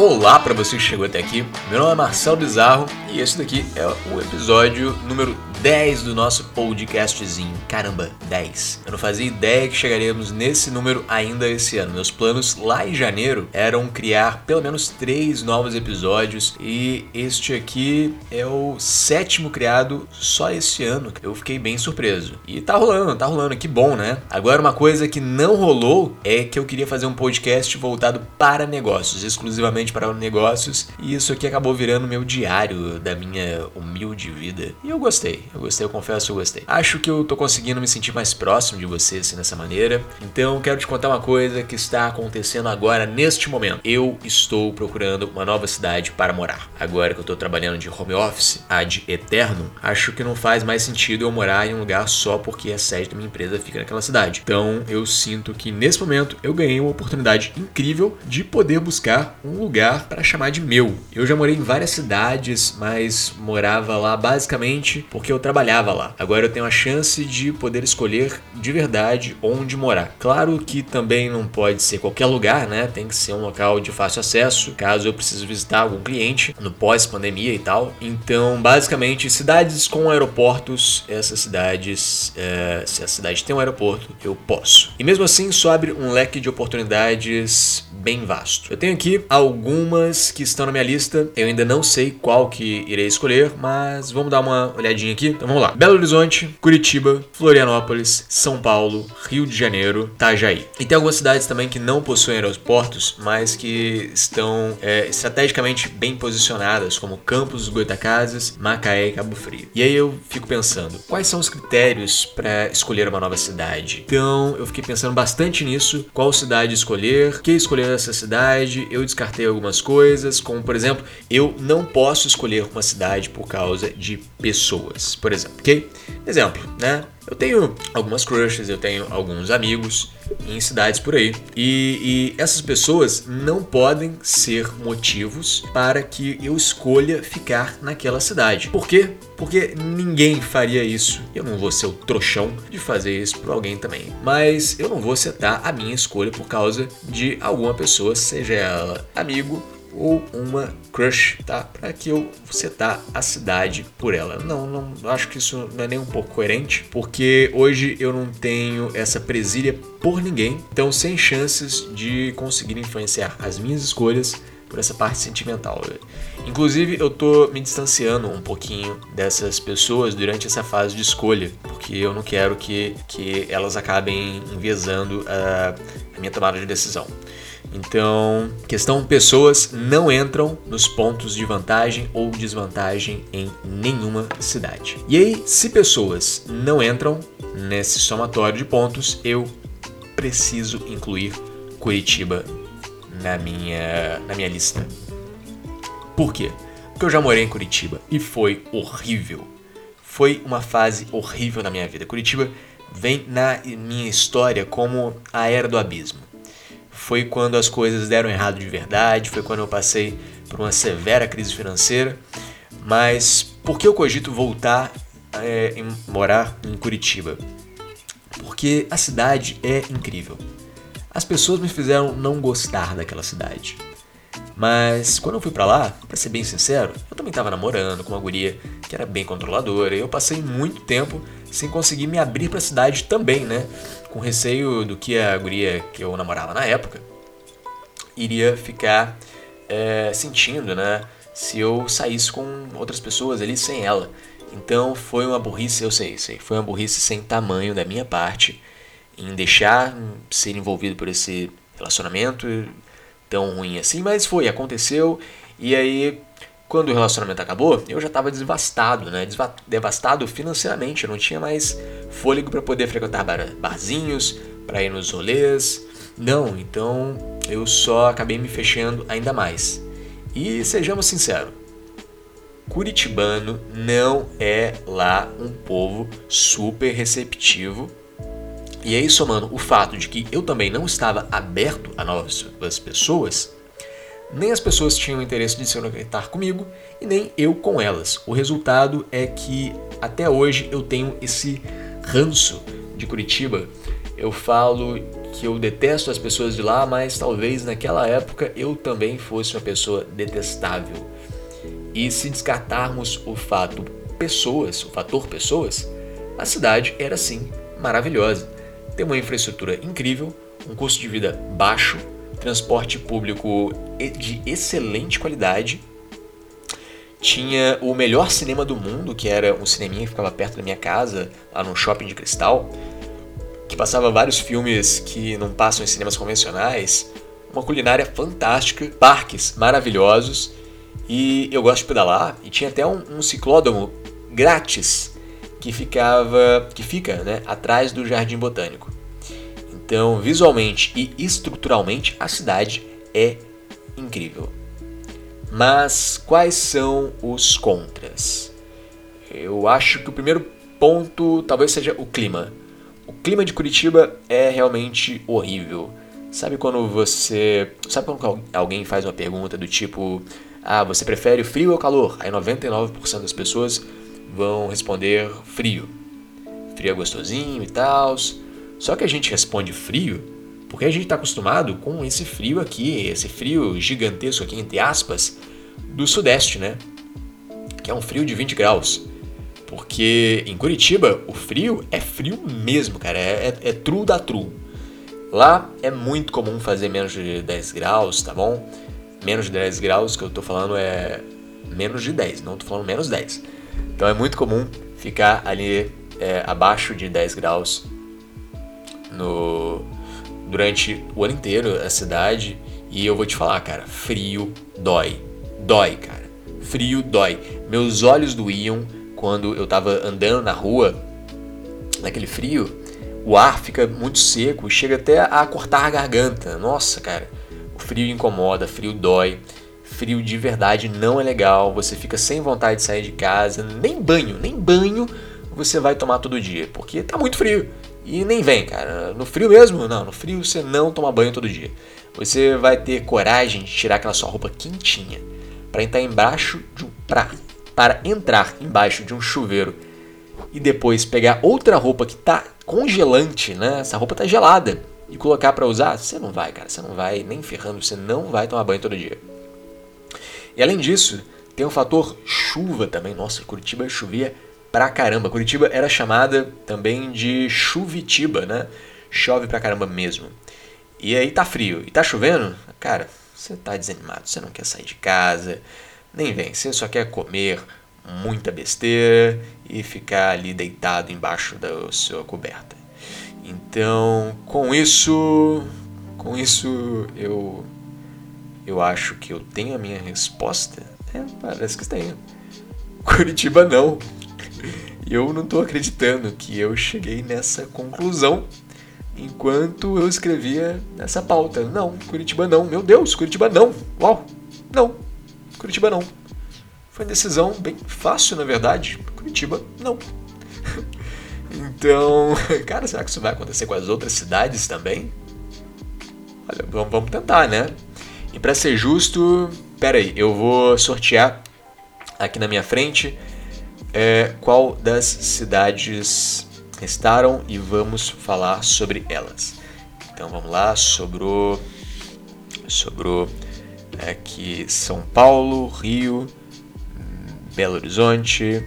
Olá para você que chegou até aqui. Meu nome é Marcelo Bizarro e esse daqui é o episódio número 10 do nosso podcastzinho. Caramba, 10. Eu não fazia ideia que chegaríamos nesse número ainda esse ano. Meus planos lá em janeiro eram criar pelo menos três novos episódios e este aqui é o sétimo criado só esse ano. Eu fiquei bem surpreso. E tá rolando, tá rolando, que bom, né? Agora uma coisa que não rolou é que eu queria fazer um podcast voltado para negócios, exclusivamente para negócios, e isso aqui acabou virando meu diário da minha humilde vida. E eu gostei. Eu gostei, eu confesso eu gostei. Acho que eu tô conseguindo me sentir mais próximo de você assim dessa maneira. Então quero te contar uma coisa que está acontecendo agora neste momento. Eu estou procurando uma nova cidade para morar. Agora que eu tô trabalhando de home office ad eterno, acho que não faz mais sentido eu morar em um lugar só porque a sede da minha empresa fica naquela cidade. Então eu sinto que nesse momento eu ganhei uma oportunidade incrível de poder buscar um lugar para chamar de meu. Eu já morei em várias cidades, mas morava lá basicamente porque eu trabalhava lá. Agora eu tenho a chance de poder escolher de verdade onde morar. Claro que também não pode ser qualquer lugar, né? Tem que ser um local de fácil acesso, caso eu precise visitar algum cliente no pós-pandemia e tal. Então, basicamente, cidades com aeroportos, essas cidades, é, se a cidade tem um aeroporto, eu posso. E mesmo assim, só abre um leque de oportunidades bem vasto. Eu tenho aqui algumas que estão na minha lista. Eu ainda não sei qual que irei escolher, mas vamos dar uma olhadinha aqui. Então vamos lá. Belo Horizonte, Curitiba, Florianópolis, São Paulo, Rio de Janeiro, Itajaí. E tem algumas cidades também que não possuem aeroportos, mas que estão é, estrategicamente bem posicionadas, como Campos dos Goitacazes, Macaé e Cabo Frio. E aí eu fico pensando, quais são os critérios para escolher uma nova cidade? Então eu fiquei pensando bastante nisso, qual cidade escolher, que escolher essa cidade. Eu descartei coisas, como por exemplo, eu não posso escolher uma cidade por causa de pessoas, por exemplo, ok? Exemplo, né? Eu tenho algumas crushes, eu tenho alguns amigos em cidades por aí. E, e, essas pessoas não podem ser motivos para que eu escolha ficar naquela cidade. Por quê? Porque ninguém faria isso. Eu não vou ser o trouxão de fazer isso para alguém também. Mas eu não vou setar a minha escolha por causa de alguma pessoa, seja ela amigo ou uma crush, tá? Para que eu setar a cidade por ela. Não, não acho que isso não é nem um pouco coerente, porque hoje eu não tenho essa presilha por ninguém, então sem chances de conseguir influenciar as minhas escolhas por essa parte sentimental. Inclusive, eu tô me distanciando um pouquinho dessas pessoas durante essa fase de escolha, porque eu não quero que, que elas acabem enviesando a, a minha tomada de decisão. Então, questão pessoas não entram nos pontos de vantagem ou desvantagem em nenhuma cidade. E aí, se pessoas não entram nesse somatório de pontos, eu preciso incluir Curitiba na minha, na minha lista. Por quê? Porque eu já morei em Curitiba e foi horrível. Foi uma fase horrível na minha vida. Curitiba vem na minha história como a era do abismo foi quando as coisas deram errado de verdade, foi quando eu passei por uma severa crise financeira. Mas por que eu cogito voltar é, em, morar em Curitiba? Porque a cidade é incrível. As pessoas me fizeram não gostar daquela cidade. Mas quando eu fui para lá, para ser bem sincero, eu também estava namorando com uma guria que era bem controladora e eu passei muito tempo sem conseguir me abrir para a cidade também, né? Com receio do que a guria que eu namorava na época iria ficar é, sentindo, né? Se eu saísse com outras pessoas ali sem ela. Então foi uma burrice, eu sei, sei, foi uma burrice sem tamanho da minha parte em deixar ser envolvido por esse relacionamento tão ruim assim, mas foi, aconteceu. E aí quando o relacionamento acabou, eu já estava devastado, né? devastado financeiramente. Eu não tinha mais fôlego para poder frequentar bar barzinhos, para ir nos rolês. Não, então eu só acabei me fechando ainda mais. E sejamos sinceros, Curitibano não é lá um povo super receptivo. E aí, somando o fato de que eu também não estava aberto a novas pessoas, nem as pessoas tinham interesse de se conectar comigo e nem eu com elas. O resultado é que até hoje eu tenho esse ranço de Curitiba. Eu falo que eu detesto as pessoas de lá, mas talvez naquela época eu também fosse uma pessoa detestável. E se descartarmos o fato pessoas, o fator pessoas, a cidade era sim maravilhosa. Tem uma infraestrutura incrível, um custo de vida baixo, transporte público de excelente qualidade. Tinha o melhor cinema do mundo, que era um cineminha que ficava perto da minha casa, lá no shopping de cristal, que passava vários filmes que não passam em cinemas convencionais. Uma culinária fantástica, parques maravilhosos e eu gosto de pedalar e tinha até um, um ciclódromo grátis que ficava, que fica, né, atrás do Jardim Botânico. Então, visualmente e estruturalmente, a cidade é incrível. Mas quais são os contras? Eu acho que o primeiro ponto talvez seja o clima. O clima de Curitiba é realmente horrível. Sabe quando você. Sabe quando alguém faz uma pergunta do tipo: Ah, você prefere frio ou calor? Aí 99% das pessoas vão responder frio. Frio é gostosinho e tal. Só que a gente responde frio porque a gente está acostumado com esse frio aqui, esse frio gigantesco aqui, entre aspas, do sudeste, né? Que é um frio de 20 graus. Porque em Curitiba o frio é frio mesmo, cara. É, é, é true da true. Lá é muito comum fazer menos de 10 graus, tá bom? Menos de 10 graus que eu tô falando é menos de 10, não tô falando menos 10. Então é muito comum ficar ali é, abaixo de 10 graus no, durante o ano inteiro a cidade. E eu vou te falar, cara, frio dói. Dói, cara. Frio dói. Meus olhos doíam quando eu tava andando na rua, naquele frio. O ar fica muito seco chega até a cortar a garganta. Nossa, cara. O frio incomoda, frio dói frio de verdade não é legal, você fica sem vontade de sair de casa, nem banho, nem banho você vai tomar todo dia, porque tá muito frio. E nem vem, cara. No frio mesmo, não, no frio você não toma banho todo dia. Você vai ter coragem de tirar aquela sua roupa quentinha para entrar embaixo de um pra, para entrar embaixo de um chuveiro e depois pegar outra roupa que tá congelante, né? Essa roupa tá gelada e colocar para usar, você não vai, cara, você não vai nem ferrando, você não vai tomar banho todo dia. E além disso, tem o fator chuva também. Nossa, Curitiba chovia pra caramba. Curitiba era chamada também de chuvitiba, né? Chove pra caramba mesmo. E aí tá frio e tá chovendo, cara, você tá desanimado, você não quer sair de casa, nem vem, você só quer comer muita besteira e ficar ali deitado embaixo da sua coberta. Então, com isso, com isso eu eu acho que eu tenho a minha resposta. É, parece que tenho. Curitiba não. Eu não estou acreditando que eu cheguei nessa conclusão enquanto eu escrevia nessa pauta. Não, Curitiba não. Meu Deus, Curitiba não. Uau, não. Curitiba não. Foi uma decisão bem fácil, na verdade. Curitiba não. Então, cara, será que isso vai acontecer com as outras cidades também? Olha, vamos tentar, né? E para ser justo, pera aí, eu vou sortear aqui na minha frente é, qual das cidades restaram e vamos falar sobre elas. Então vamos lá, sobrou, sobrou aqui São Paulo, Rio, Belo Horizonte,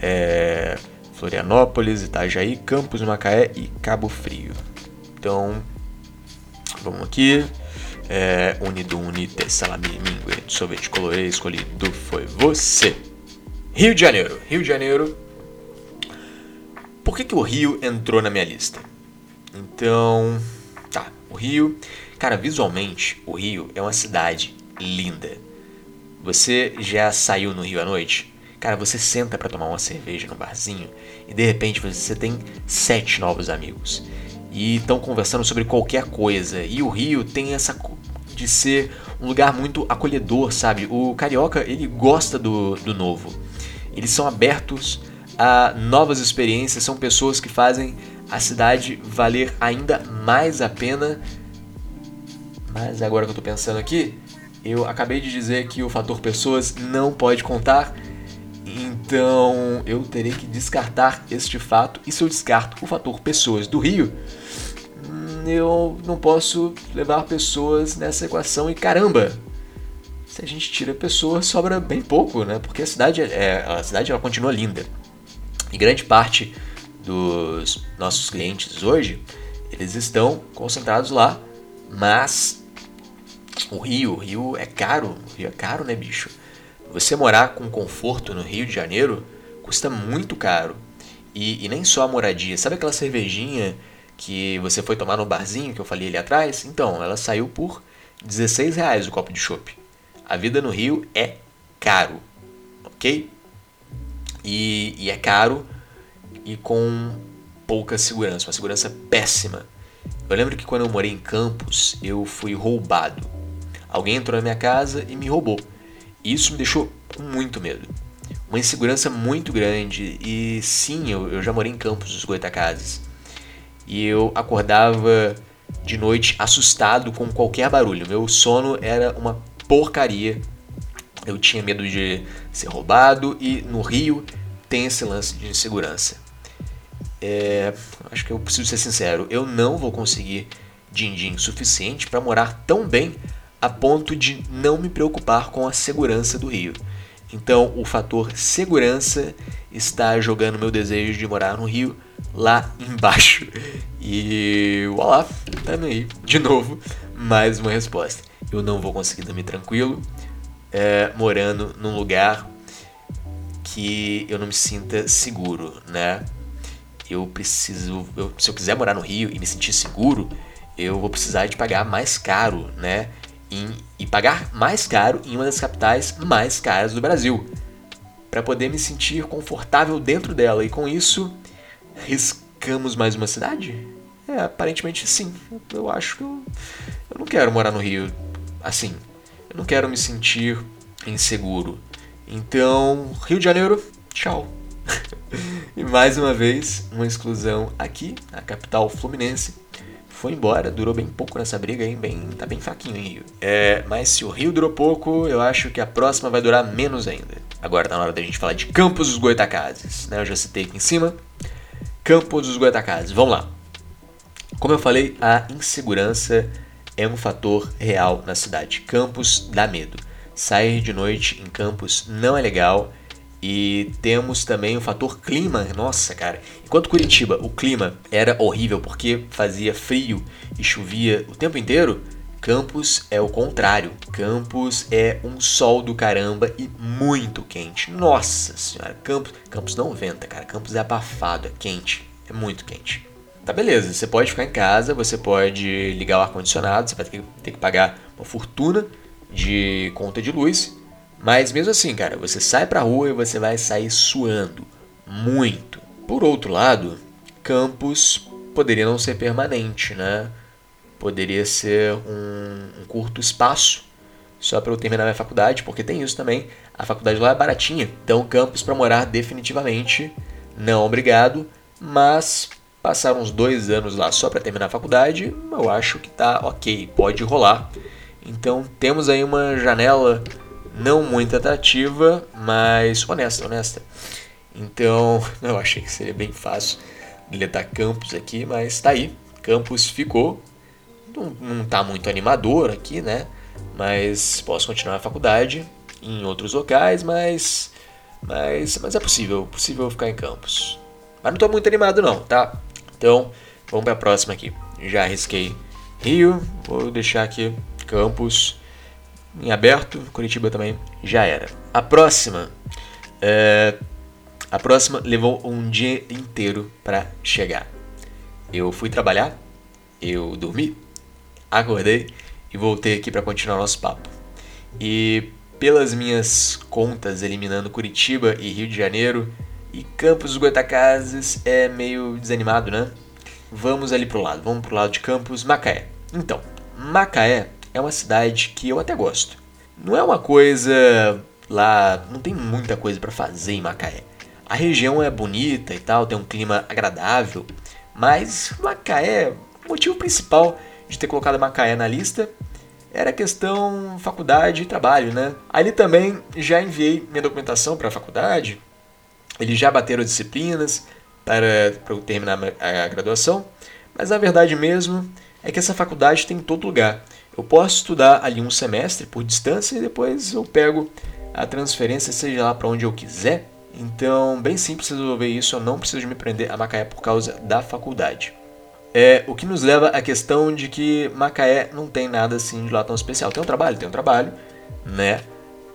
é, Florianópolis, Itajaí, Campos, Macaé e Cabo Frio. Então vamos aqui é, unite salame mingue sorvete colorê escolhido foi você. Rio de Janeiro. Rio de Janeiro. Por que, que o Rio entrou na minha lista? Então, tá. O Rio, cara, visualmente, o Rio é uma cidade linda. Você já saiu no Rio à noite? Cara, você senta para tomar uma cerveja no barzinho e de repente você tem sete novos amigos e estão conversando sobre qualquer coisa. E o Rio tem essa de ser um lugar muito acolhedor, sabe? O carioca, ele gosta do, do novo. Eles são abertos a novas experiências, são pessoas que fazem a cidade valer ainda mais a pena. Mas agora que eu tô pensando aqui, eu acabei de dizer que o fator pessoas não pode contar. Então eu terei que descartar este fato. E se eu descarto o fator pessoas do Rio, eu não posso levar pessoas nessa equação e caramba, se a gente tira pessoas sobra bem pouco, né? Porque a cidade é, a cidade ela continua linda e grande parte dos nossos clientes hoje eles estão concentrados lá, mas o Rio, o Rio é caro, o Rio é caro, né, bicho? Você morar com conforto no Rio de Janeiro custa muito caro. E, e nem só a moradia. Sabe aquela cervejinha que você foi tomar no barzinho que eu falei ali atrás? Então, ela saiu por 16 reais o copo de chopp. A vida no Rio é caro, ok? E, e é caro e com pouca segurança, uma segurança péssima. Eu lembro que quando eu morei em Campos, eu fui roubado. Alguém entrou na minha casa e me roubou. E isso me deixou com muito medo. Uma insegurança muito grande. E sim, eu, eu já morei em Campos dos Goitacazes. E eu acordava de noite assustado com qualquer barulho. Meu sono era uma porcaria. Eu tinha medo de ser roubado e no Rio tem esse lance de insegurança. É, acho que eu preciso ser sincero, eu não vou conseguir din-din suficiente para morar tão bem a ponto de não me preocupar com a segurança do Rio. Então, o fator segurança está jogando meu desejo de morar no Rio lá embaixo. E Olaf tá aí, de novo, mais uma resposta. Eu não vou conseguir dormir tranquilo é, morando num lugar que eu não me sinta seguro, né? Eu preciso, eu, se eu quiser morar no Rio e me sentir seguro, eu vou precisar de pagar mais caro, né? em, e pagar mais caro em uma das capitais mais caras do Brasil, para poder me sentir confortável dentro dela. E com isso, riscamos mais uma cidade? É, aparentemente sim. Eu acho que eu, eu não quero morar no Rio assim. Eu não quero me sentir inseguro. Então, Rio de Janeiro, tchau. e mais uma vez, uma exclusão aqui, na capital fluminense foi embora, durou bem pouco nessa briga, hein? Bem, tá bem fraquinho em Rio. É, mas se o Rio durou pouco, eu acho que a próxima vai durar menos ainda. Agora tá na hora da gente falar de Campos dos Goitacazes, né? Eu já citei aqui em cima. Campos dos Goitacazes, vamos lá. Como eu falei, a insegurança é um fator real na cidade. Campos dá medo. Sair de noite em Campos não é legal e temos também o fator clima. Nossa, cara. Enquanto Curitiba, o clima era horrível porque fazia frio e chovia o tempo inteiro, Campos é o contrário. Campos é um sol do caramba e muito quente. Nossa senhora, Campos, Campos não venta, cara. Campos é abafado, é quente, é muito quente. Tá beleza, você pode ficar em casa, você pode ligar o ar condicionado, você vai ter que, ter que pagar uma fortuna de conta de luz, mas mesmo assim, cara, você sai pra rua e você vai sair suando muito. Por outro lado, campus poderia não ser permanente, né? Poderia ser um, um curto espaço só para eu terminar minha faculdade, porque tem isso também. A faculdade lá é baratinha, então campus para morar definitivamente não obrigado, mas passar uns dois anos lá só para terminar a faculdade, eu acho que tá ok, pode rolar. Então temos aí uma janela não muito atrativa, mas honesta, honesta. Então, eu achei que seria bem fácil deletar Campos aqui, mas tá aí. Campos ficou. Não, não tá muito animador aqui, né? Mas posso continuar a faculdade em outros locais, mas mas mas é possível, possível ficar em Campos. Mas não tô muito animado não, tá? Então, vamos para a próxima aqui. Já arrisquei Rio, vou deixar aqui Campos em aberto, Curitiba também já era. A próxima, é, a próxima levou um dia inteiro para chegar. Eu fui trabalhar, eu dormi, acordei e voltei aqui para continuar nosso papo. E pelas minhas contas, eliminando Curitiba e Rio de Janeiro e Campos dos Goitacazes, é meio desanimado, né? Vamos ali pro lado, vamos pro lado de Campos, Macaé. Então, Macaé é uma cidade que eu até gosto. Não é uma coisa lá, não tem muita coisa para fazer em Macaé. A região é bonita e tal, tem um clima agradável, mas Macaé, o motivo principal de ter colocado Macaé na lista era questão faculdade e trabalho, né? Ali também já enviei minha documentação para a faculdade, eles já bateram disciplinas para, para terminar a graduação, mas a verdade mesmo é que essa faculdade tem em todo lugar. Eu posso estudar ali um semestre por distância e depois eu pego a transferência, seja lá para onde eu quiser. Então, bem simples resolver isso, eu não preciso me prender a Macaé por causa da faculdade. É, o que nos leva à questão de que Macaé não tem nada assim de lá tão especial. Tem um trabalho, tem um trabalho, né?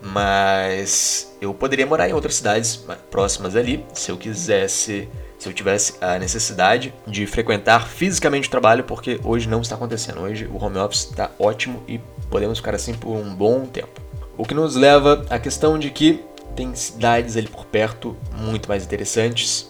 Mas eu poderia morar em outras cidades próximas ali, se eu quisesse, se eu tivesse a necessidade de frequentar fisicamente o trabalho, porque hoje não está acontecendo. Hoje o home office está ótimo e podemos ficar assim por um bom tempo. O que nos leva à questão de que tem cidades ali por perto muito mais interessantes.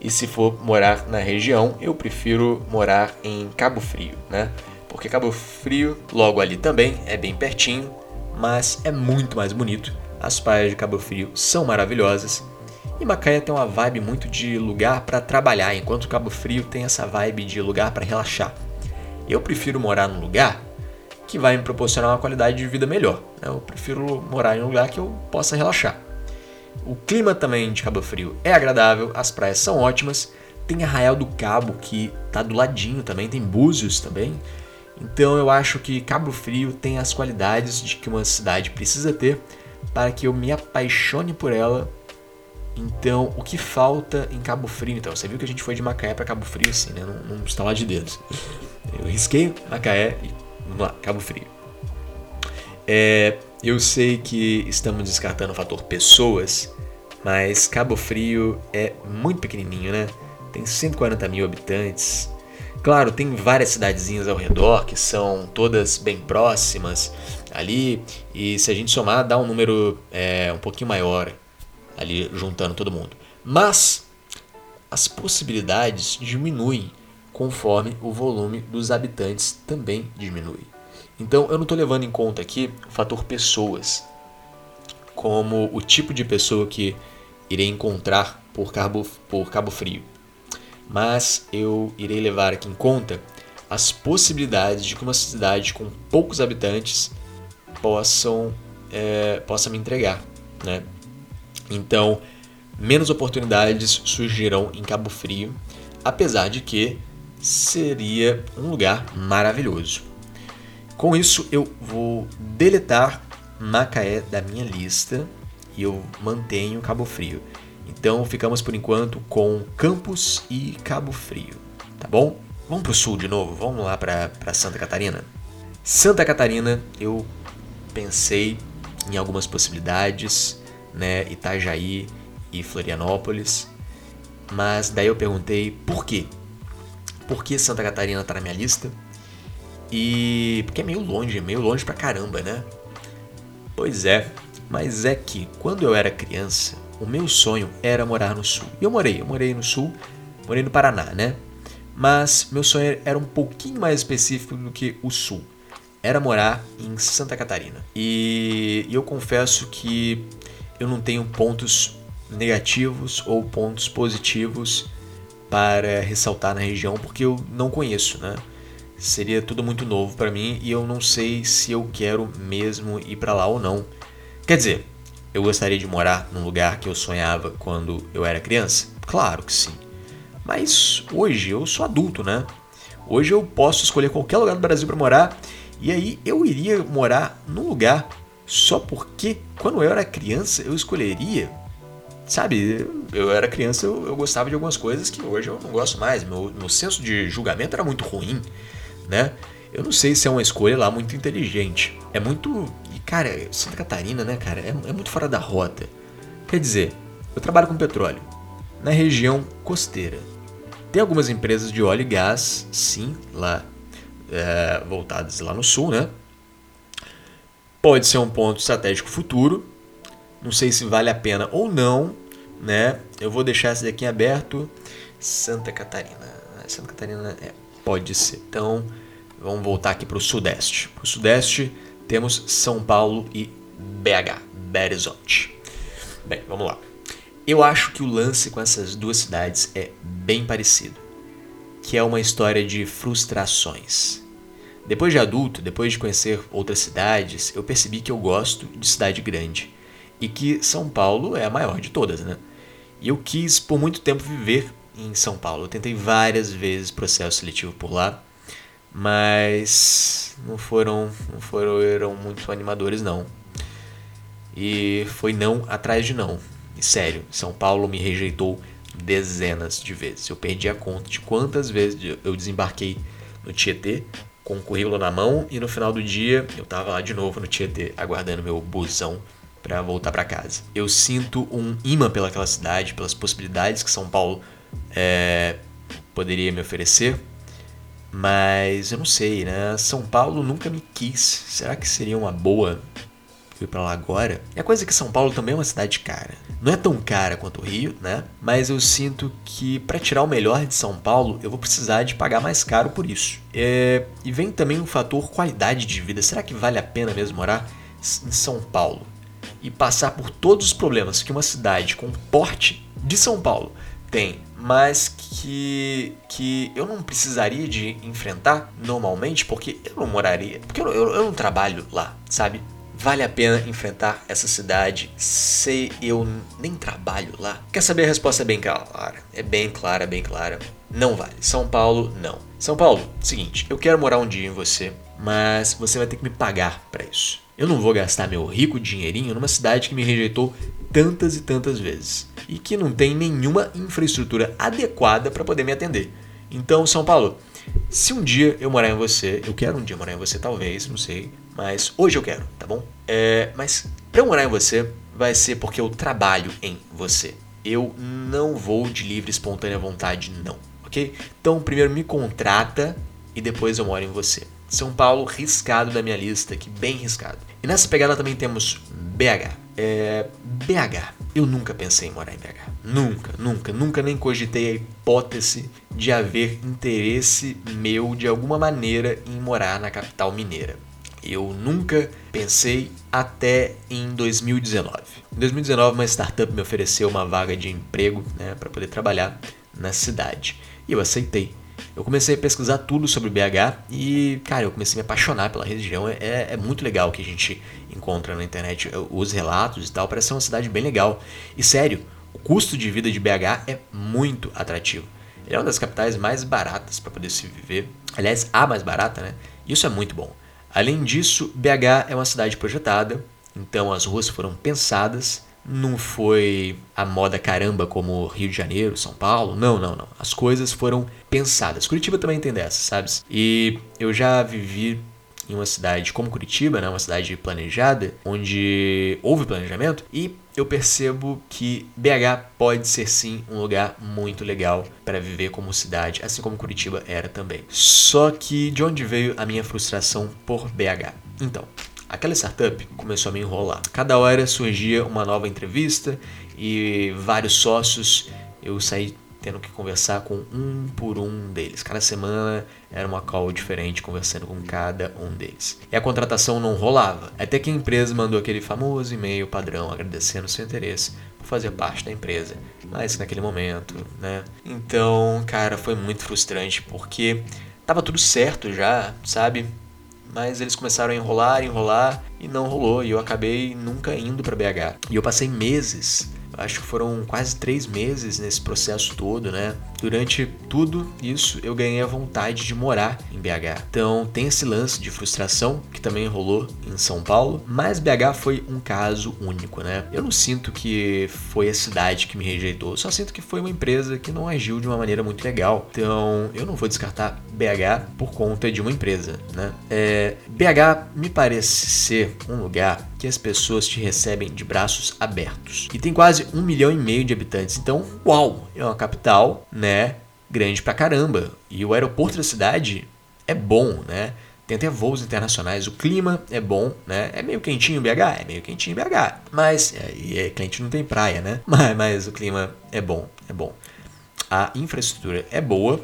E se for morar na região, eu prefiro morar em Cabo Frio, né? Porque Cabo Frio, logo ali também, é bem pertinho, mas é muito mais bonito. As praias de Cabo Frio são maravilhosas. E Macaé tem uma vibe muito de lugar para trabalhar, enquanto Cabo Frio tem essa vibe de lugar para relaxar. Eu prefiro morar num lugar que vai me proporcionar uma qualidade de vida melhor. Né? Eu prefiro morar em um lugar que eu possa relaxar. O clima também de Cabo Frio é agradável, as praias são ótimas. Tem Arraial do Cabo que tá do ladinho também, tem Búzios também. Então eu acho que Cabo Frio tem as qualidades de que uma cidade precisa ter para que eu me apaixone por ela. Então, o que falta em Cabo Frio? Então, você viu que a gente foi de Macaé para Cabo Frio assim, né? Num, estalar de dedos. Eu risquei Macaé e vamos lá, Cabo Frio. É, eu sei que estamos descartando o fator pessoas, mas Cabo Frio é muito pequenininho, né? Tem 140 mil habitantes. Claro, tem várias cidadezinhas ao redor que são todas bem próximas ali, e se a gente somar, dá um número é, um pouquinho maior ali juntando todo mundo. Mas as possibilidades diminuem conforme o volume dos habitantes também diminui. Então eu não estou levando em conta aqui o fator pessoas, como o tipo de pessoa que irei encontrar por Cabo, por Cabo Frio. Mas eu irei levar aqui em conta as possibilidades de que uma cidade com poucos habitantes possam, é, possa me entregar. Né? Então, menos oportunidades surgirão em Cabo Frio, apesar de que seria um lugar maravilhoso. Com isso, eu vou deletar Macaé da minha lista e eu mantenho Cabo Frio. Então ficamos por enquanto com Campos e Cabo Frio, tá bom? Vamos para o sul de novo, vamos lá para Santa Catarina. Santa Catarina, eu pensei em algumas possibilidades, né? Itajaí e Florianópolis, mas daí eu perguntei por quê? Por que Santa Catarina está na minha lista? E. porque é meio longe, meio longe pra caramba, né? Pois é, mas é que quando eu era criança, o meu sonho era morar no sul. E eu morei, eu morei no sul, morei no Paraná, né? Mas meu sonho era um pouquinho mais específico do que o sul. Era morar em Santa Catarina. E eu confesso que eu não tenho pontos negativos ou pontos positivos para ressaltar na região porque eu não conheço, né? seria tudo muito novo para mim e eu não sei se eu quero mesmo ir para lá ou não. Quer dizer, eu gostaria de morar num lugar que eu sonhava quando eu era criança? Claro que sim. Mas hoje eu sou adulto, né? Hoje eu posso escolher qualquer lugar do Brasil para morar e aí eu iria morar num lugar só porque quando eu era criança eu escolheria. Sabe, eu era criança, eu, eu gostava de algumas coisas que hoje eu não gosto mais. Meu, meu senso de julgamento era muito ruim né? Eu não sei se é uma escolha lá muito inteligente. É muito. Cara, Santa Catarina, né, cara, é, é muito fora da rota. Quer dizer, eu trabalho com petróleo na região costeira. Tem algumas empresas de óleo e gás, sim, lá é, voltadas lá no sul, né? Pode ser um ponto estratégico futuro. Não sei se vale a pena ou não, né? Eu vou deixar esse daqui aberto. Santa Catarina. Santa Catarina é Pode ser. Então, vamos voltar aqui para o Sudeste. Para o Sudeste, temos São Paulo e BH, Belo Horizonte. Bem, vamos lá. Eu acho que o lance com essas duas cidades é bem parecido, que é uma história de frustrações. Depois de adulto, depois de conhecer outras cidades, eu percebi que eu gosto de cidade grande e que São Paulo é a maior de todas, né? E eu quis por muito tempo viver em São Paulo. Eu tentei várias vezes processo seletivo por lá, mas não foram, não foram muito animadores não. E foi não atrás de não. E sério, São Paulo me rejeitou dezenas de vezes. Eu perdi a conta de quantas vezes eu desembarquei no Tietê com o currículo na mão e no final do dia eu tava lá de novo no Tietê aguardando meu busão para voltar para casa. Eu sinto um imã pelaquela cidade, pelas possibilidades que São Paulo é, poderia me oferecer, mas eu não sei, né? São Paulo nunca me quis. Será que seria uma boa ir para lá agora? E a coisa é que São Paulo também é uma cidade cara. Não é tão cara quanto o Rio, né? Mas eu sinto que para tirar o melhor de São Paulo, eu vou precisar de pagar mais caro por isso. É... E vem também um fator qualidade de vida. Será que vale a pena mesmo morar em São Paulo? e passar por todos os problemas que uma cidade com porte de São Paulo tem, mas que, que eu não precisaria de enfrentar normalmente, porque eu não moraria, porque eu, eu, eu não trabalho lá, sabe? Vale a pena enfrentar essa cidade se eu nem trabalho lá? Quer saber a resposta é bem clara? É bem clara, bem clara. Não vale. São Paulo, não. São Paulo, seguinte, eu quero morar um dia em você, mas você vai ter que me pagar para isso. Eu não vou gastar meu rico dinheirinho numa cidade que me rejeitou tantas e tantas vezes e que não tem nenhuma infraestrutura adequada para poder me atender. Então, São Paulo, se um dia eu morar em você, eu quero um dia morar em você, talvez, não sei, mas hoje eu quero, tá bom? É, mas para eu morar em você, vai ser porque eu trabalho em você. Eu não vou de livre, espontânea vontade, não, ok? Então, primeiro me contrata e depois eu moro em você. São Paulo riscado da minha lista, aqui bem riscado. E nessa pegada também temos BH. É, BH. Eu nunca pensei em morar em BH. Nunca, nunca, nunca nem cogitei a hipótese de haver interesse meu de alguma maneira em morar na capital mineira. Eu nunca pensei até em 2019. Em 2019, uma startup me ofereceu uma vaga de emprego né, para poder trabalhar na cidade. E eu aceitei. Eu comecei a pesquisar tudo sobre BH e, cara, eu comecei a me apaixonar pela região. É, é muito legal o que a gente encontra na internet, os relatos e tal. Parece ser uma cidade bem legal. E sério, o custo de vida de BH é muito atrativo. Ele é uma das capitais mais baratas para poder se viver. Aliás, a mais barata, né? Isso é muito bom. Além disso, BH é uma cidade projetada, então as ruas foram pensadas não foi a moda caramba como Rio de Janeiro, São Paulo. Não, não, não. As coisas foram pensadas. Curitiba também tem dessas, sabe? E eu já vivi em uma cidade como Curitiba, né, uma cidade planejada, onde houve planejamento, e eu percebo que BH pode ser sim um lugar muito legal para viver como cidade, assim como Curitiba era também. Só que de onde veio a minha frustração por BH? Então, aquela startup começou a me enrolar. Cada hora surgia uma nova entrevista e vários sócios. Eu saí tendo que conversar com um por um deles. Cada semana era uma call diferente, conversando com cada um deles. E a contratação não rolava. Até que a empresa mandou aquele famoso e-mail padrão agradecendo seu interesse por fazer parte da empresa. Mas naquele momento, né? Então, cara, foi muito frustrante porque tava tudo certo já, sabe? Mas eles começaram a enrolar, enrolar e não rolou. E eu acabei nunca indo para BH. E eu passei meses acho que foram quase três meses nesse processo todo, né? Durante tudo isso, eu ganhei a vontade de morar em BH. Então, tem esse lance de frustração que também rolou em São Paulo, mas BH foi um caso único, né? Eu não sinto que foi a cidade que me rejeitou, só sinto que foi uma empresa que não agiu de uma maneira muito legal. Então, eu não vou descartar BH por conta de uma empresa, né? É, BH me parece ser um lugar que as pessoas te recebem de braços abertos. E tem quase um milhão e meio de habitantes. Então, uau, é uma capital, né? Grande pra caramba. E o aeroporto da cidade é bom, né? Tem até voos internacionais, o clima é bom, né? É meio quentinho BH? É meio quentinho BH. Mas, é, e é, cliente não tem praia, né? Mas, mas o clima é bom, é bom. A infraestrutura é boa,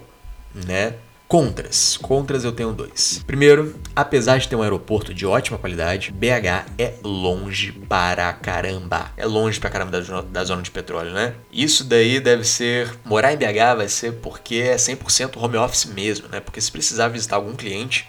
né? Contras. Contras eu tenho dois. Primeiro, apesar de ter um aeroporto de ótima qualidade, BH é longe para caramba. É longe para caramba da, da zona de petróleo, né? Isso daí deve ser. Morar em BH vai ser porque é 100% home office mesmo, né? Porque se precisar visitar algum cliente,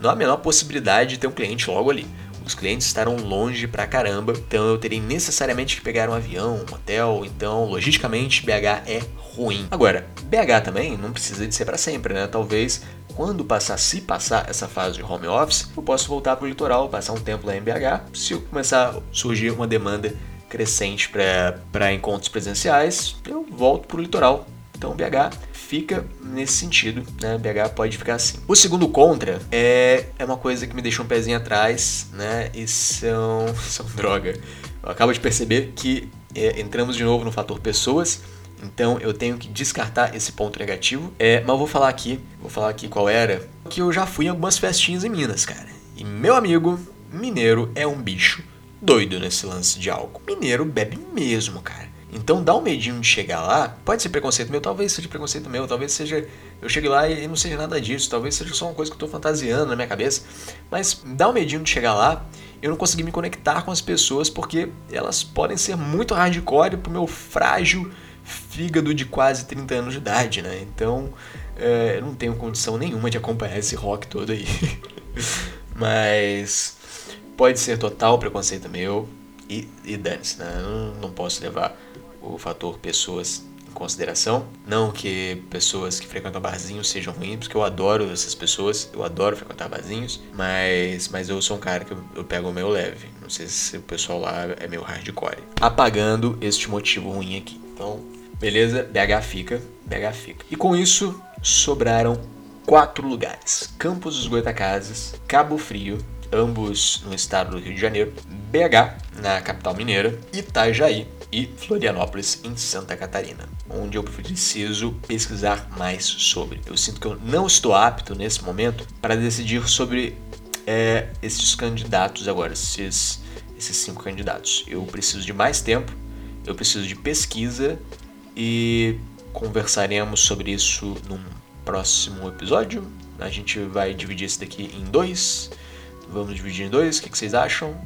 não há a menor possibilidade de ter um cliente logo ali. Os clientes estarão longe pra caramba, então eu terei necessariamente que pegar um avião, um hotel, então logisticamente BH é ruim. Agora, BH também não precisa de ser para sempre, né? Talvez quando passar, se passar essa fase de home office, eu posso voltar para o litoral, passar um tempo lá em BH. Se começar a surgir uma demanda crescente para encontros presenciais, eu volto para o litoral. Então BH fica nesse sentido, né? BH pode ficar assim. O segundo contra é, é uma coisa que me deixa um pezinho atrás, né? E são, são droga. Eu acabo de perceber que é, entramos de novo no fator pessoas. Então eu tenho que descartar esse ponto negativo. É, mas eu vou falar aqui, vou falar aqui qual era. Que eu já fui em algumas festinhas em Minas, cara. E meu amigo mineiro é um bicho doido nesse lance de álcool. Mineiro bebe mesmo, cara. Então dá um medinho de chegar lá. Pode ser preconceito meu, talvez seja preconceito meu, talvez seja. Eu chegue lá e não seja nada disso, talvez seja só uma coisa que eu tô fantasiando na minha cabeça. Mas dá um medinho de chegar lá. Eu não consegui me conectar com as pessoas porque elas podem ser muito hardcore pro meu frágil fígado de quase 30 anos de idade, né? Então é, eu não tenho condição nenhuma de acompanhar esse rock todo aí. Mas pode ser total preconceito meu e, e dane-se, né? Eu não posso levar o fator pessoas em consideração. Não que pessoas que frequentam barzinhos sejam ruins, porque eu adoro essas pessoas, eu adoro frequentar barzinhos, mas, mas eu sou um cara que eu, eu pego o meu leve. Não sei se o pessoal lá é meio hardcore. Apagando este motivo ruim aqui. Então, beleza, BH fica, BH fica. E com isso, sobraram quatro lugares: Campos dos Goitacazes, Cabo Frio, ambos no estado do Rio de Janeiro, BH, na capital mineira, Itajaí e Florianópolis, em Santa Catarina, onde eu preciso pesquisar mais sobre. Eu sinto que eu não estou apto nesse momento para decidir sobre é, esses candidatos agora, esses, esses cinco candidatos. Eu preciso de mais tempo, eu preciso de pesquisa e conversaremos sobre isso num próximo episódio. A gente vai dividir esse daqui em dois. Vamos dividir em dois. O que vocês acham?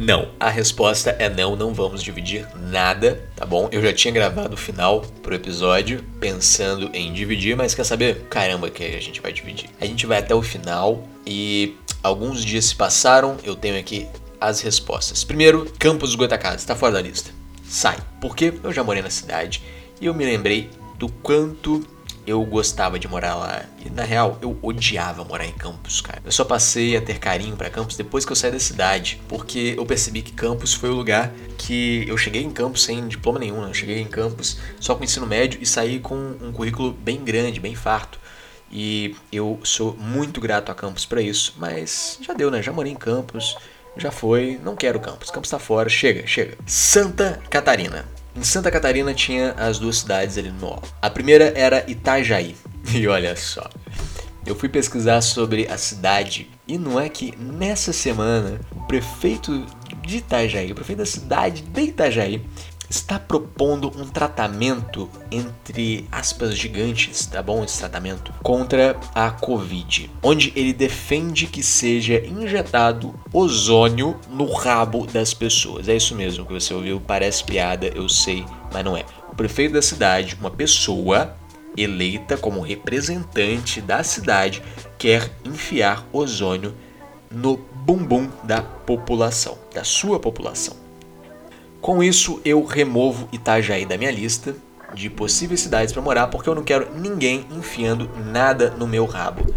Não. A resposta é não, não vamos dividir nada, tá bom? Eu já tinha gravado o final pro episódio pensando em dividir, mas quer saber? Caramba, que a gente vai dividir. A gente vai até o final e alguns dias se passaram, eu tenho aqui as respostas. Primeiro, Campos dos Goitacazes, tá fora da lista. Sai. Porque eu já morei na cidade e eu me lembrei do quanto eu gostava de morar lá. E na real, eu odiava morar em Campos, cara. Eu só passei a ter carinho para Campos depois que eu saí da cidade, porque eu percebi que Campos foi o lugar que eu cheguei em Campos sem diploma nenhum, né? Eu cheguei em Campos só com ensino médio e saí com um currículo bem grande, bem farto. E eu sou muito grato a Campos para isso, mas já deu, né? Já morei em Campos, já foi, não quero Campos. Campos tá fora, chega, chega. Santa Catarina. Em Santa Catarina tinha as duas cidades ali no. A primeira era Itajaí. E olha só, eu fui pesquisar sobre a cidade e não é que nessa semana o prefeito de Itajaí, o prefeito da cidade de Itajaí, está propondo um tratamento entre aspas gigantes, tá bom? Esse tratamento contra a Covid, onde ele defende que seja injetado ozônio no rabo das pessoas. É isso mesmo que você ouviu, parece piada, eu sei, mas não é. O prefeito da cidade, uma pessoa eleita como representante da cidade, quer enfiar ozônio no bumbum da população, da sua população. Com isso, eu removo Itajaí da minha lista de possíveis cidades para morar, porque eu não quero ninguém enfiando nada no meu rabo.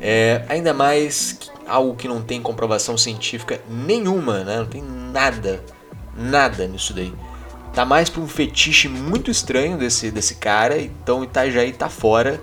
É, ainda mais algo que não tem comprovação científica nenhuma, né? Não tem nada, nada nisso daí. Tá mais para um fetiche muito estranho desse, desse cara, então Itajaí tá fora.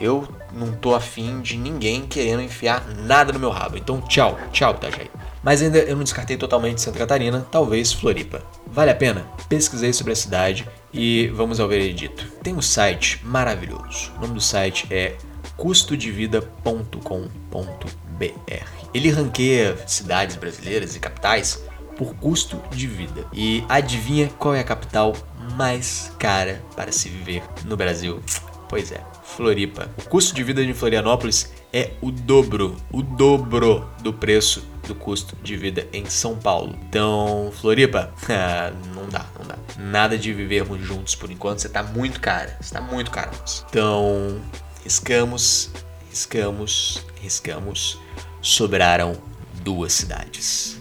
Eu não tô afim de ninguém querendo enfiar nada no meu rabo. Então tchau, tchau Itajaí. Mas ainda eu não descartei totalmente Santa Catarina, talvez Floripa. Vale a pena? Pesquisei sobre a cidade e vamos ao veredito. Tem um site maravilhoso. O nome do site é custodevida.com.br. Ele ranqueia cidades brasileiras e capitais por custo de vida. E adivinha qual é a capital mais cara para se viver no Brasil? Pois é, Floripa. O custo de vida de Florianópolis é o dobro, o dobro do preço do custo de vida em São Paulo. Então, Floripa, ah, não dá, não dá. Nada de vivermos juntos por enquanto, você tá muito cara, você tá muito caro. Então, riscamos, riscamos, riscamos. Sobraram duas cidades.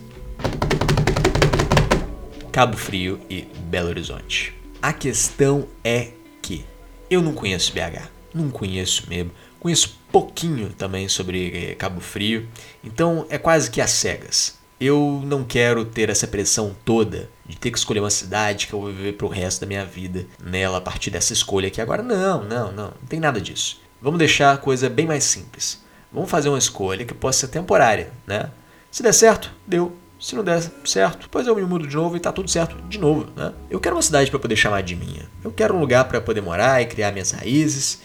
Cabo Frio e Belo Horizonte. A questão é que eu não conheço BH não conheço mesmo. Conheço pouquinho também sobre eh, Cabo Frio, então é quase que às cegas. Eu não quero ter essa pressão toda de ter que escolher uma cidade que eu vou viver pro resto da minha vida nela a partir dessa escolha aqui agora. Não, não, não, não tem nada disso. Vamos deixar a coisa bem mais simples. Vamos fazer uma escolha que possa ser temporária, né? Se der certo, deu. Se não der certo, depois eu me mudo de novo e tá tudo certo de novo, né? Eu quero uma cidade para poder chamar de minha. Eu quero um lugar para poder morar e criar minhas raízes.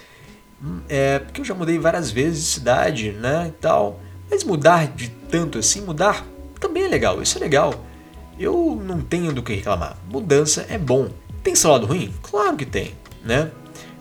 É, porque eu já mudei várias vezes de cidade, né, e tal. Mas mudar de tanto assim, mudar também é legal. Isso é legal. Eu não tenho do que reclamar. Mudança é bom. Tem seu lado ruim? Claro que tem, né?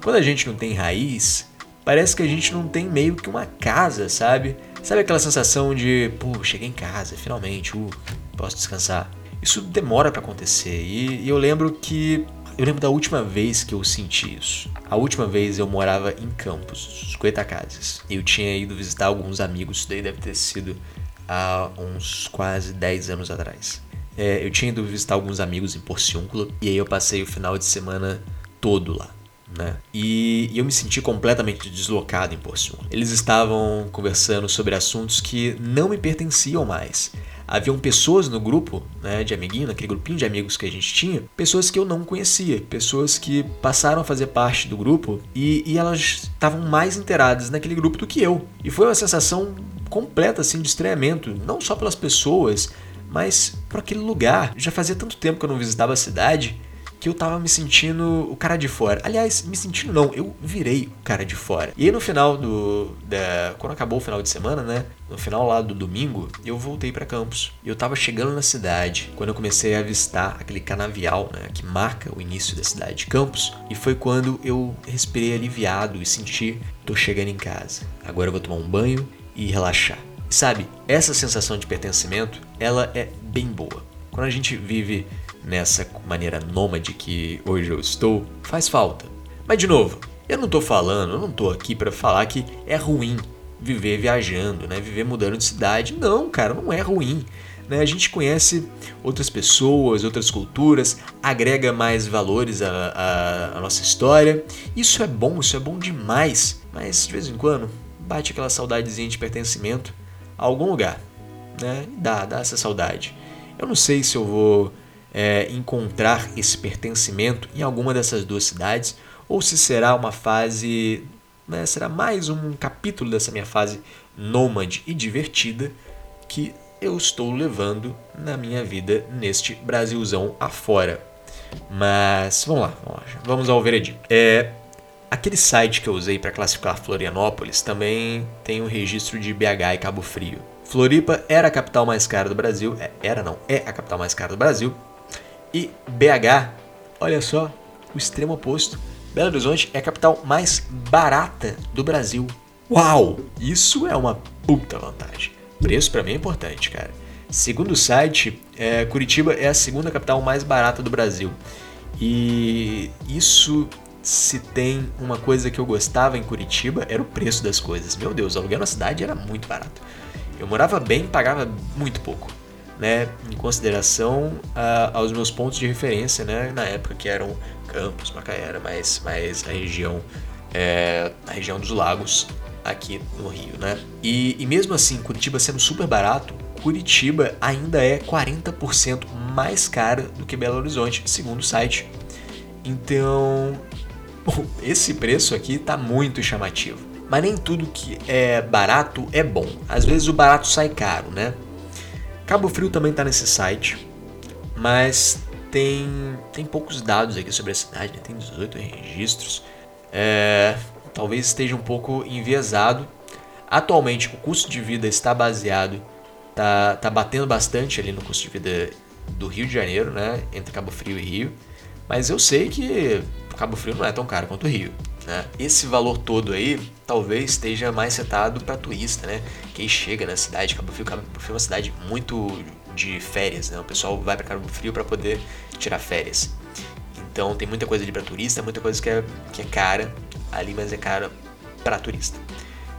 Quando a gente não tem raiz, parece que a gente não tem meio que uma casa, sabe? Sabe aquela sensação de, pô, cheguei em casa, finalmente, uh, posso descansar. Isso demora para acontecer e, e eu lembro que eu lembro da última vez que eu senti isso. A última vez eu morava em Campos, 50 casas. Eu tinha ido visitar alguns amigos, isso daí deve ter sido há uns quase 10 anos atrás. É, eu tinha ido visitar alguns amigos em Porciúncula e aí eu passei o final de semana todo lá né? E, e, eu me senti completamente deslocado em Porciúncula. Eles estavam conversando sobre assuntos que não me pertenciam mais. Haviam pessoas no grupo, né, de amiguinho, naquele grupinho de amigos que a gente tinha, pessoas que eu não conhecia, pessoas que passaram a fazer parte do grupo e, e elas estavam mais inteiradas naquele grupo do que eu. E foi uma sensação completa assim de estranhamento, não só pelas pessoas, mas por aquele lugar. Já fazia tanto tempo que eu não visitava a cidade que eu tava me sentindo o cara de fora. Aliás, me sentindo não, eu virei o cara de fora. E aí no final do. Da, quando acabou o final de semana, né? No final lá do domingo, eu voltei para Campos. E eu tava chegando na cidade quando eu comecei a avistar aquele canavial, né? Que marca o início da cidade de Campos. E foi quando eu respirei aliviado e senti: tô chegando em casa. Agora eu vou tomar um banho e relaxar. Sabe, essa sensação de pertencimento, ela é bem boa. Quando a gente vive nessa maneira nômade que hoje eu estou, faz falta. Mas de novo, eu não estou falando, eu não estou aqui para falar que é ruim viver viajando, né? Viver mudando de cidade. Não, cara, não é ruim. Né? A gente conhece outras pessoas, outras culturas, agrega mais valores à, à, à nossa história. Isso é bom, isso é bom demais. Mas de vez em quando bate aquela saudadezinha de pertencimento a algum lugar, né? Dá, dá essa saudade. Eu não sei se eu vou é, encontrar esse pertencimento em alguma dessas duas cidades ou se será uma fase, né, será mais um capítulo dessa minha fase nômade e divertida que eu estou levando na minha vida neste Brasilzão afora. Mas vamos lá, vamos, lá, vamos ao veredito. É, aquele site que eu usei para classificar Florianópolis também tem um registro de BH e Cabo Frio. Floripa era a capital mais cara do Brasil, é, era não, é a capital mais cara do Brasil, e BH, olha só, o extremo oposto. Belo Horizonte é a capital mais barata do Brasil. Uau! Isso é uma puta vantagem. Preço para mim é importante, cara. Segundo o site, é, Curitiba é a segunda capital mais barata do Brasil. E isso se tem uma coisa que eu gostava em Curitiba era o preço das coisas. Meu Deus, aluguel na cidade era muito barato. Eu morava bem, pagava muito pouco né, em consideração a, aos meus pontos de referência, né, na época que eram Campos, Macaé, era mais, a região é, a região dos lagos aqui no Rio, né? E, e mesmo assim, Curitiba sendo super barato, Curitiba ainda é 40% mais cara do que Belo Horizonte, segundo o site. Então, esse preço aqui está muito chamativo. Mas nem tudo que é barato é bom. Às vezes o barato sai caro, né? Cabo Frio também está nesse site, mas tem, tem poucos dados aqui sobre a cidade, né? tem 18 registros. É, talvez esteja um pouco enviesado. Atualmente, o custo de vida está baseado, tá, tá batendo bastante ali no custo de vida do Rio de Janeiro, né? Entre Cabo Frio e Rio. Mas eu sei que Cabo Frio não é tão caro quanto o Rio. Né? Esse valor todo aí talvez esteja mais setado para turista, né? Quem chega na cidade, Cabo Frio, Cabo Frio é uma cidade muito de férias, né? O pessoal vai para Cabo Frio para poder tirar férias. Então tem muita coisa ali para turista, muita coisa que é, que é cara ali, mas é cara para turista.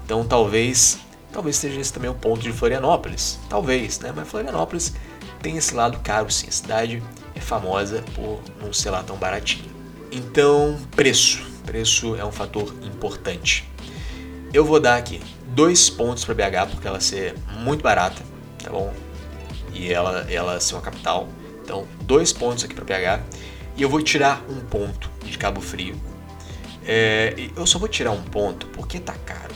Então talvez talvez seja esse também o ponto de Florianópolis, talvez, né? Mas Florianópolis tem esse lado caro sim. A cidade é famosa por não ser lá tão baratinho. Então, preço. Preço é um fator importante. Eu vou dar aqui dois pontos para BH porque ela ser muito barata, tá bom? E ela, ela ser uma capital. Então, dois pontos aqui para BH. E eu vou tirar um ponto de Cabo Frio. É, eu só vou tirar um ponto porque tá caro.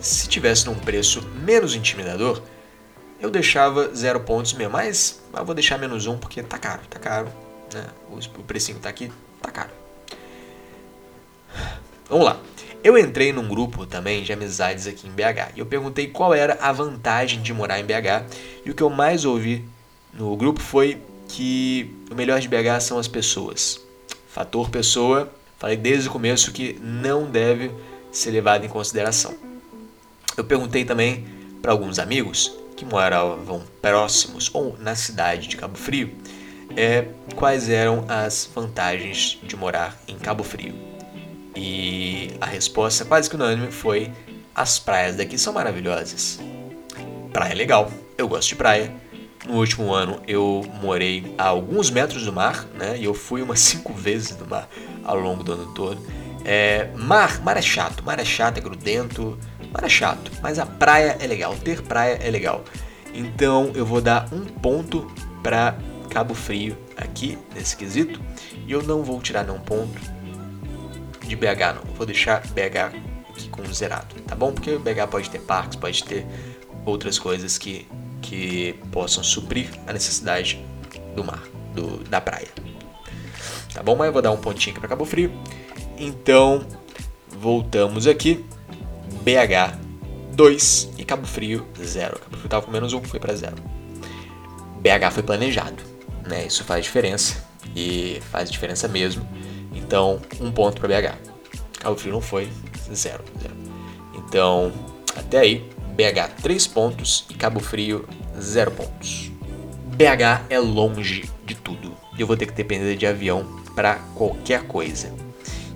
Se tivesse num preço menos intimidador, eu deixava zero pontos mesmo. Mas eu vou deixar menos um porque tá caro, tá caro. Né? O, o precinho tá aqui, tá caro. Vamos lá. Eu entrei num grupo também de amizades aqui em BH e eu perguntei qual era a vantagem de morar em BH e o que eu mais ouvi no grupo foi que o melhor de BH são as pessoas. Fator pessoa, falei desde o começo que não deve ser levado em consideração. Eu perguntei também para alguns amigos que moravam próximos ou na cidade de Cabo Frio é, quais eram as vantagens de morar em Cabo Frio. E a resposta quase que unânime foi: as praias daqui são maravilhosas. Praia é legal, eu gosto de praia. No último ano eu morei a alguns metros do mar, né? E eu fui umas cinco vezes no mar ao longo do ano todo. É, mar, mar é chato, mar é chato, é grudento, mar é chato, mas a praia é legal, ter praia é legal. Então eu vou dar um ponto para Cabo Frio aqui nesse quesito e eu não vou tirar nenhum ponto de BH não. Vou deixar BH aqui com zerado, tá bom? Porque BH pode ter parques, pode ter outras coisas que, que possam suprir a necessidade do mar, do, da praia. Tá bom? Mas eu vou dar um pontinho aqui para Cabo Frio. Então, voltamos aqui. BH 2 e Cabo Frio 0. Cabo Frio estava com menos 1, foi para 0. BH foi planejado, né? Isso faz diferença e faz diferença mesmo. Então, um ponto para BH. Cabo Frio não foi, zero, zero. Então, até aí, BH 3 pontos e Cabo Frio 0 pontos. BH é longe de tudo. Eu vou ter que depender de avião para qualquer coisa.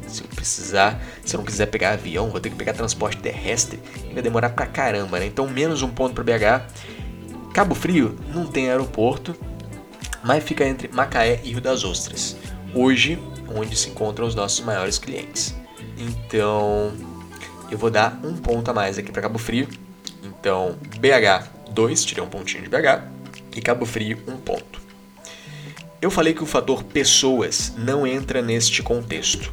Se eu precisar, se eu não quiser pegar avião, vou ter que pegar transporte terrestre e vai demorar pra caramba, né? Então, menos um ponto para BH. Cabo Frio não tem aeroporto, mas fica entre Macaé e Rio das Ostras. Hoje, onde se encontram os nossos maiores clientes. Então, eu vou dar um ponto a mais aqui para Cabo Frio. Então, BH 2, tirei um pontinho de BH, e Cabo Frio um ponto. Eu falei que o fator pessoas não entra neste contexto,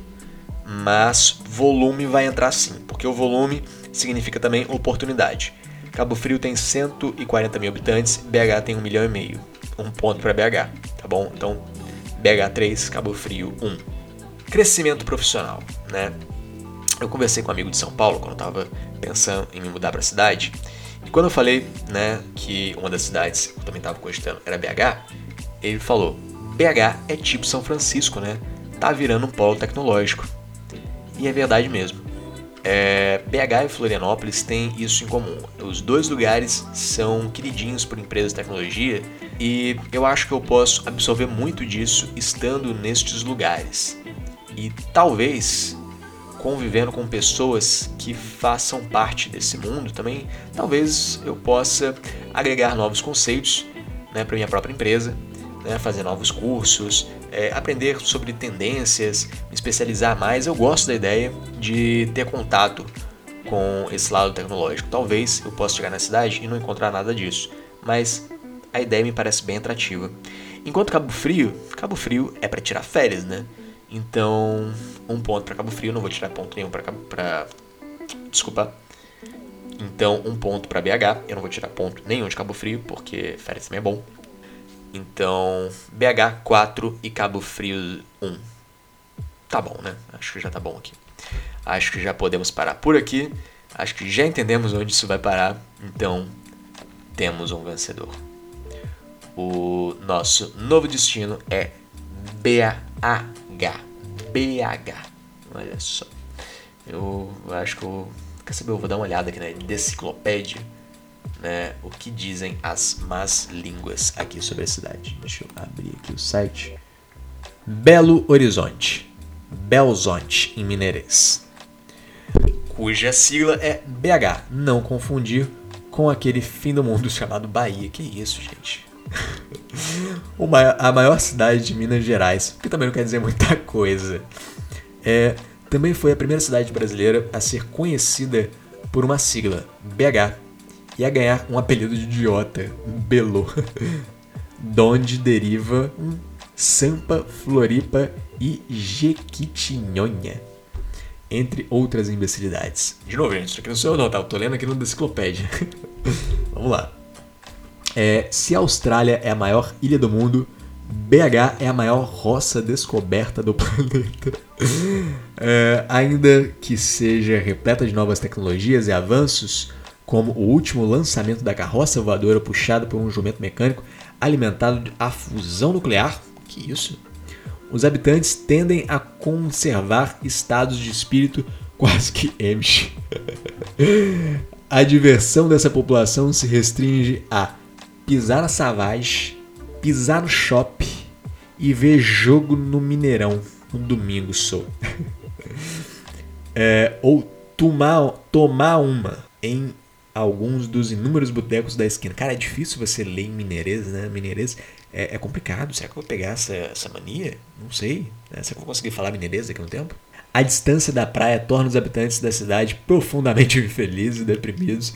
mas volume vai entrar sim, porque o volume significa também oportunidade. Cabo Frio tem 140 mil habitantes, BH tem 1 milhão e meio. Um ponto para BH, tá bom? Então BH3, Cabo Frio 1. Crescimento profissional, né? Eu conversei com um amigo de São Paulo quando eu estava pensando em me mudar para a cidade. E quando eu falei, né, que uma das cidades que eu também estava cogitando era BH, ele falou: BH é tipo São Francisco, né? Tá virando um polo tecnológico. E é verdade mesmo. É, BH e Florianópolis têm isso em comum. Os dois lugares são queridinhos por empresas de tecnologia e eu acho que eu posso absorver muito disso estando nestes lugares. E talvez convivendo com pessoas que façam parte desse mundo também, talvez eu possa agregar novos conceitos né, para minha própria empresa, né, fazer novos cursos, é, aprender sobre tendências, me especializar mais. Eu gosto da ideia de ter contato com esse lado tecnológico. Talvez eu possa chegar na cidade e não encontrar nada disso, mas a ideia me parece bem atrativa. Enquanto Cabo Frio, Cabo Frio é para tirar férias, né? Então, um ponto para Cabo Frio, não vou tirar ponto nenhum para para desculpa. Então, um ponto para BH, eu não vou tirar ponto nenhum de Cabo Frio, porque férias também é bom. Então, BH 4 e Cabo Frio 1. Tá bom, né? Acho que já tá bom aqui. Acho que já podemos parar por aqui. Acho que já entendemos onde isso vai parar. Então, temos um vencedor. O nosso novo destino é BH. BH. Olha só. Eu acho que eu. Quer saber? Eu vou dar uma olhada aqui na enciclopédia né, o que dizem as más línguas aqui sobre a cidade. Deixa eu abrir aqui o site. Belo Horizonte, Belzonte em mineirês, cuja sigla é BH, não confundir com aquele fim do mundo chamado Bahia. Que isso, gente? A maior cidade de Minas Gerais, que também não quer dizer muita coisa. É, também foi a primeira cidade brasileira a ser conhecida por uma sigla, BH, e a ganhar um apelido de idiota, Belo, donde deriva Sampa, Floripa e Jequitinhonha, entre outras imbecilidades. De novo, gente, isso aqui não sou eu não, tá? Eu tô lendo aqui no Enciclopédia. Vamos lá. É, se a Austrália é a maior ilha do mundo, BH é a maior roça descoberta do planeta. É, ainda que seja repleta de novas tecnologias e avanços, como o último lançamento da carroça voadora puxada por um jumento mecânico alimentado a fusão nuclear, que isso? Os habitantes tendem a conservar estados de espírito quase que Amish. a diversão dessa população se restringe a pisar na Savage, pisar no shopping e ver jogo no Mineirão no domingo sou. é, ou tomar, tomar uma em alguns dos inúmeros botecos da esquina. Cara, é difícil você ler em mineirês, né? Mineirês é, é, complicado. Será que eu vou pegar essa, essa mania? Não sei. Né? Será que eu vou conseguir falar mineirês daqui a um tempo? A distância da praia torna os habitantes da cidade profundamente infelizes, deprimidos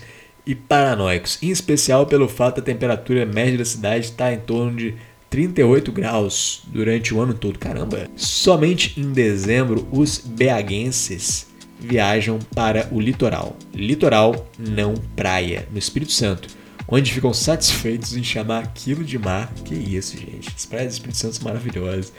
e paranoicos, em especial pelo fato da temperatura média da cidade estar em torno de 38 graus durante o ano todo. Caramba! Somente em dezembro os beaguenses viajam para o litoral. Litoral, não praia, no Espírito Santo, onde ficam satisfeitos em chamar aquilo de mar. Que isso, gente. As praias do Espírito Santo são maravilhosas.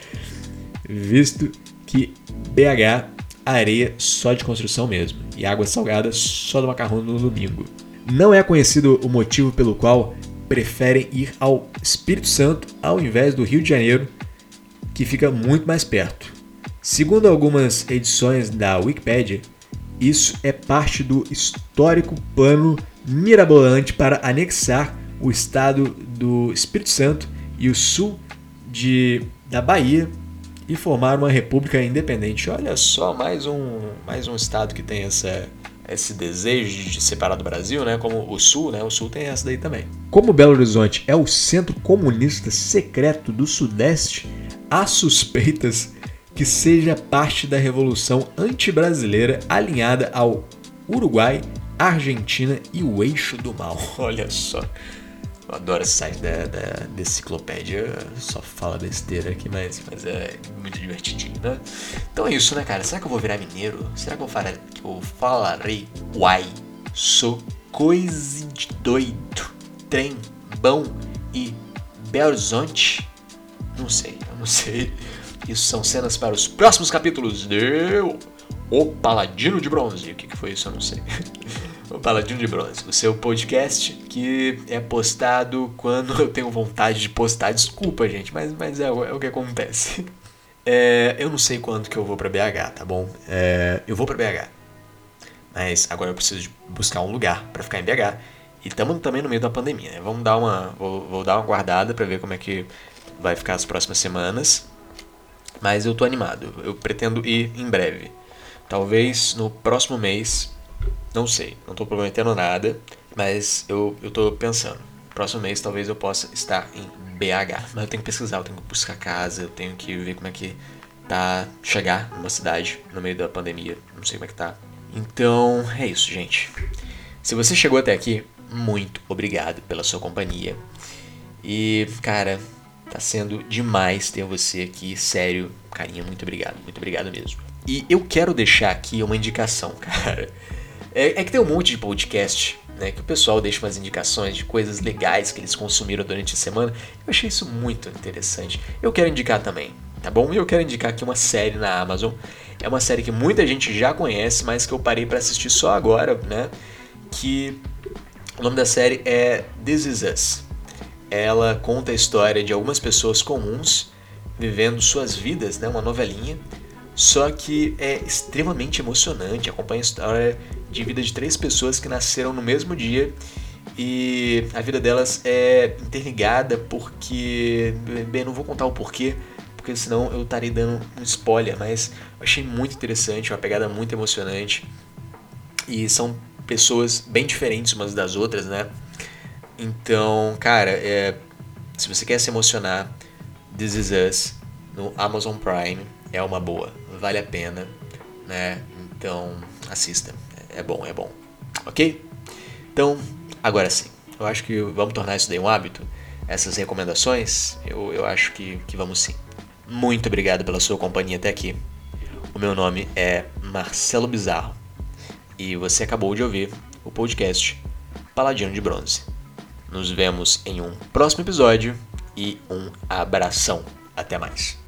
Visto que BH, areia só de construção mesmo, e água salgada só do macarrão no domingo. Não é conhecido o motivo pelo qual preferem ir ao Espírito Santo ao invés do Rio de Janeiro, que fica muito mais perto. Segundo algumas edições da Wikipedia, isso é parte do histórico plano mirabolante para anexar o estado do Espírito Santo e o sul de, da Bahia e formar uma república independente. Olha só, mais um, mais um estado que tem essa, esse desejo de separar do Brasil, né? Como o Sul, né? O Sul tem essa daí também. Como Belo Horizonte é o centro comunista secreto do Sudeste, há suspeitas que seja parte da revolução anti-brasileira alinhada ao Uruguai, Argentina e o eixo do mal. Olha só. Eu adoro esse site da, da, da enciclopédia, só fala besteira aqui, mas, mas é muito divertidinho, né? Então é isso, né, cara? Será que eu vou virar mineiro? Será que eu, farei, que eu falarei uai? Sou coisa de doido, trem, bom e Belo Horizonte? Não sei, eu não sei. Isso são cenas para os próximos capítulos de O Paladino de Bronze. O que, que foi isso? Eu não sei. o Paladino de Bronze, o seu podcast que é postado quando eu tenho vontade de postar. Desculpa, gente, mas, mas é, é o que acontece. É, eu não sei quando que eu vou para BH, tá bom? É, eu vou para BH. Mas agora eu preciso buscar um lugar para ficar em BH. E estamos também no meio da pandemia, né? Vamos dar uma. Vou, vou dar uma guardada para ver como é que vai ficar as próximas semanas. Mas eu tô animado. Eu pretendo ir em breve. Talvez no próximo mês. Não sei. Não tô prometendo nada. Mas eu, eu tô pensando. Próximo mês talvez eu possa estar em BH. Mas eu tenho que pesquisar, eu tenho que buscar casa, eu tenho que ver como é que tá chegar numa cidade no meio da pandemia. Não sei como é que tá. Então é isso, gente. Se você chegou até aqui, muito obrigado pela sua companhia. E, cara, Tá sendo demais ter você aqui, sério, carinha, muito obrigado, muito obrigado mesmo. E eu quero deixar aqui uma indicação, cara. É, é, que tem um monte de podcast, né, que o pessoal deixa umas indicações de coisas legais que eles consumiram durante a semana. Eu achei isso muito interessante. Eu quero indicar também, tá bom? E eu quero indicar aqui uma série na Amazon. É uma série que muita gente já conhece, mas que eu parei para assistir só agora, né? Que o nome da série é This Is Us ela conta a história de algumas pessoas comuns vivendo suas vidas, né, uma novelinha, só que é extremamente emocionante, acompanha a história de vida de três pessoas que nasceram no mesmo dia. E a vida delas é interligada porque, bem, não vou contar o porquê, porque senão eu estaria dando um spoiler, mas eu achei muito interessante, uma pegada muito emocionante. E são pessoas bem diferentes umas das outras, né? Então, cara, é, se você quer se emocionar, This Is Us no Amazon Prime é uma boa, vale a pena. né? Então, assista. É bom, é bom. Ok? Então, agora sim. Eu acho que vamos tornar isso daí um hábito. Essas recomendações, eu, eu acho que, que vamos sim. Muito obrigado pela sua companhia até aqui. O meu nome é Marcelo Bizarro e você acabou de ouvir o podcast Paladino de Bronze. Nos vemos em um próximo episódio e um abração. Até mais.